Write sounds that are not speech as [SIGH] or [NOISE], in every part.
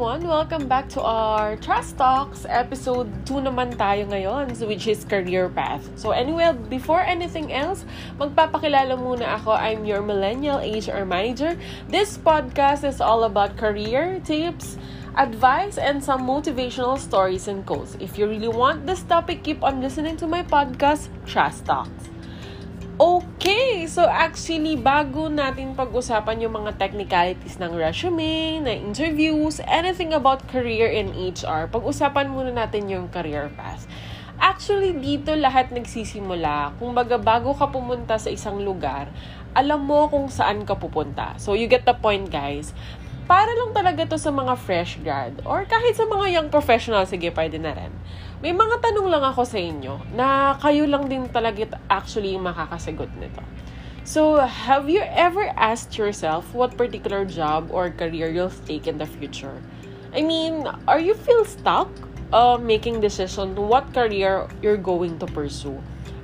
everyone! Welcome back to our Trust Talks episode 2 naman tayo ngayon, which is career path. So anyway, before anything else, magpapakilala muna ako. I'm your millennial HR manager. This podcast is all about career tips, advice, and some motivational stories and quotes. If you really want this topic, keep on listening to my podcast, Trust Talks. Okay, so actually, bago natin pag-usapan yung mga technicalities ng resume, ng interviews, anything about career in HR, pag-usapan muna natin yung career path. Actually, dito lahat nagsisimula. Kung baga, bago ka pumunta sa isang lugar, alam mo kung saan ka pupunta. So, you get the point, guys. Para lang talaga to sa mga fresh grad or kahit sa mga young professional, sige, pwede na rin may mga tanong lang ako sa inyo na kayo lang din talaga actually makakasagot nito. So, have you ever asked yourself what particular job or career you'll take in the future? I mean, are you feel stuck uh, making decision what career you're going to pursue?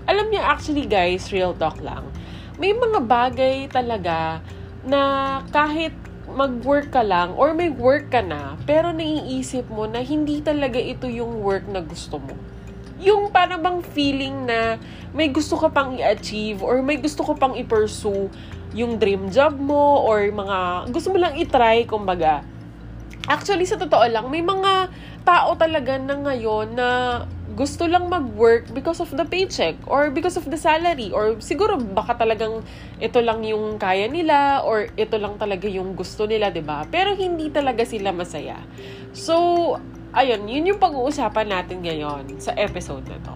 Alam niyo, actually guys, real talk lang. May mga bagay talaga na kahit mag-work ka lang or may work ka na, pero naiisip mo na hindi talaga ito yung work na gusto mo. Yung parang bang feeling na may gusto ka pang i-achieve or may gusto ka pang i-pursue yung dream job mo or mga gusto mo lang i-try, kumbaga. Actually, sa totoo lang, may mga tao talaga na ngayon na gusto lang mag-work because of the paycheck or because of the salary or siguro baka talagang ito lang yung kaya nila or ito lang talaga yung gusto nila, 'di ba? Pero hindi talaga sila masaya. So, ayun, yun yung pag-uusapan natin ngayon sa episode na to.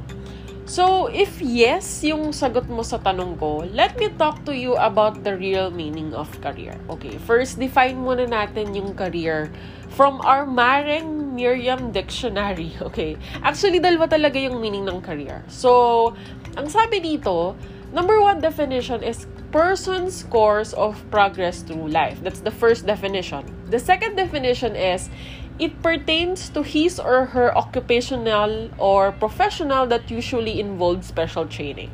So, if yes, yung sagot mo sa tanong ko, let me talk to you about the real meaning of career. Okay, first, define muna natin yung career from our Mareng Miriam Dictionary. [LAUGHS] Okay, actually, dalawa talaga yung meaning ng career. So, ang sabi dito, number one definition is person's course of progress through life. That's the first definition. The second definition is it pertains to his or her occupational or professional that usually involves special training.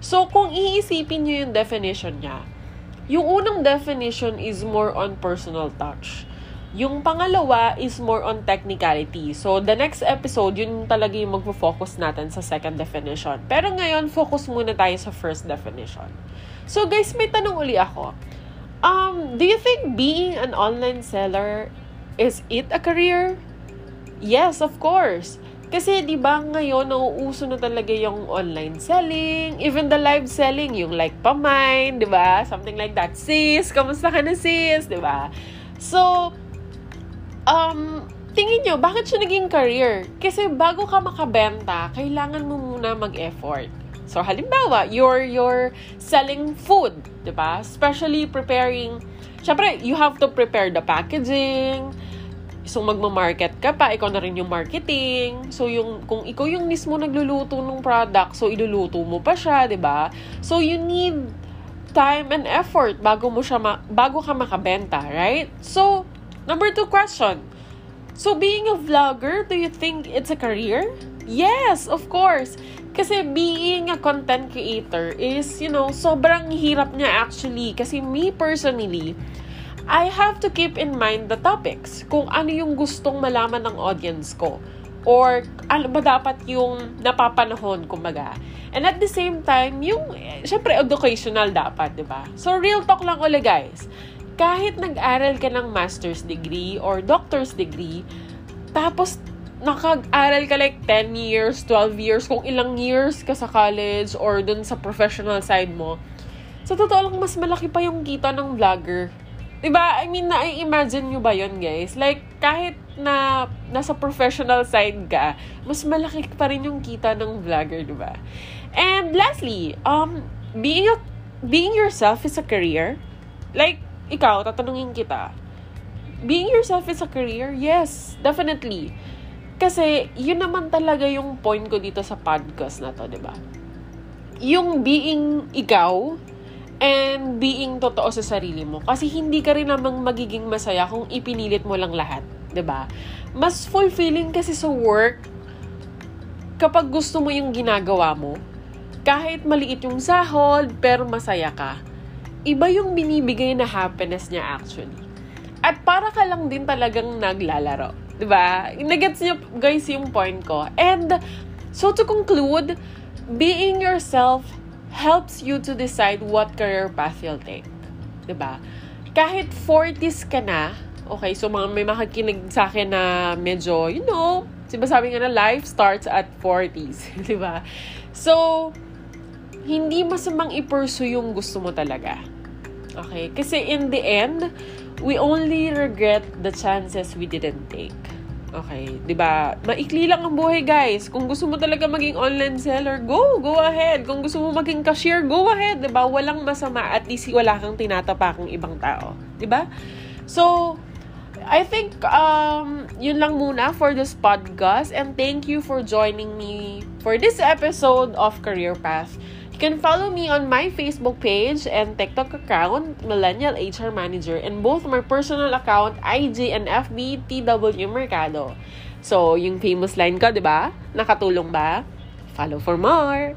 So, kung iisipin nyo yung definition niya, yung unang definition is more on personal touch. Yung pangalawa is more on technicality. So, the next episode, yun talaga yung magpo-focus natin sa second definition. Pero ngayon, focus muna tayo sa first definition. So, guys, may tanong uli ako. Um, do you think being an online seller Is it a career? Yes, of course. Kasi 'di ba ngayon nauuso na talaga yung online selling, even the live selling, yung like pamine, 'di ba? Something like that. Sis, kamusta ka na sis, 'di ba? So um tingin nyo, bakit siya naging career? Kasi bago ka makabenta, kailangan mo muna mag-effort. So, halimbawa, you're, you're selling food, di ba? Especially preparing, syempre, you have to prepare the packaging, So, magma-market ka pa, ikaw na rin yung marketing. So, yung, kung ikaw yung mismo nagluluto ng product, so, iluluto mo pa siya, ba diba? So, you need time and effort bago mo siya ma- bago ka makabenta, right? So, number two question. So, being a vlogger, do you think it's a career? Yes, of course. Kasi being a content creator is, you know, sobrang hirap niya actually. Kasi me personally, I have to keep in mind the topics. Kung ano yung gustong malaman ng audience ko. Or ano ba dapat yung napapanahon, kumbaga. And at the same time, yung, syempre, educational dapat, di ba? So, real talk lang ulit, guys. Kahit nag-aral ka ng master's degree or doctor's degree, tapos nakag-aral ka like 10 years, 12 years, kung ilang years ka sa college or dun sa professional side mo, sa totoo lang, mas malaki pa yung kita ng vlogger Diba? I mean, na-imagine nyo ba yon guys? Like, kahit na nasa professional side ka, mas malaki pa rin yung kita ng vlogger, diba? And lastly, um, being a, being yourself is a career. Like, ikaw, tatanungin kita, being yourself is a career? Yes, definitely. Kasi, yun naman talaga yung point ko dito sa podcast na to, di ba? Yung being ikaw, and being totoo sa sarili mo. Kasi hindi ka rin namang magiging masaya kung ipinilit mo lang lahat. ba? Diba? Mas fulfilling kasi sa work kapag gusto mo yung ginagawa mo. Kahit maliit yung sahod, pero masaya ka. Iba yung binibigay na happiness niya actually. At para ka lang din talagang naglalaro. ba? Nagets niyo guys yung point ko. And so to conclude, being yourself helps you to decide what career path you'll take. ba? Kahit 40s ka na, okay, so mga may makikinig sa akin na medyo, you know, diba sabi nga na life starts at 40s, [LAUGHS] 'di ba? So, hindi masamang i-pursue yung gusto mo talaga. Okay? Kasi in the end, we only regret the chances we didn't take. Okay, 'di ba? Maikli lang ang buhay, guys. Kung gusto mo talaga maging online seller, go, go ahead. Kung gusto mo maging cashier, go ahead, 'di ba? Walang masama at least wala kang tinatapakang ibang tao, 'di ba? So, I think um yun lang muna for this podcast and thank you for joining me for this episode of Career Path. You can follow me on my Facebook page and TikTok account, Millennial HR Manager, and both my personal account, IG and FB, TW Mercado. So, yung famous line ko, di ba? Nakatulong ba? Follow for more!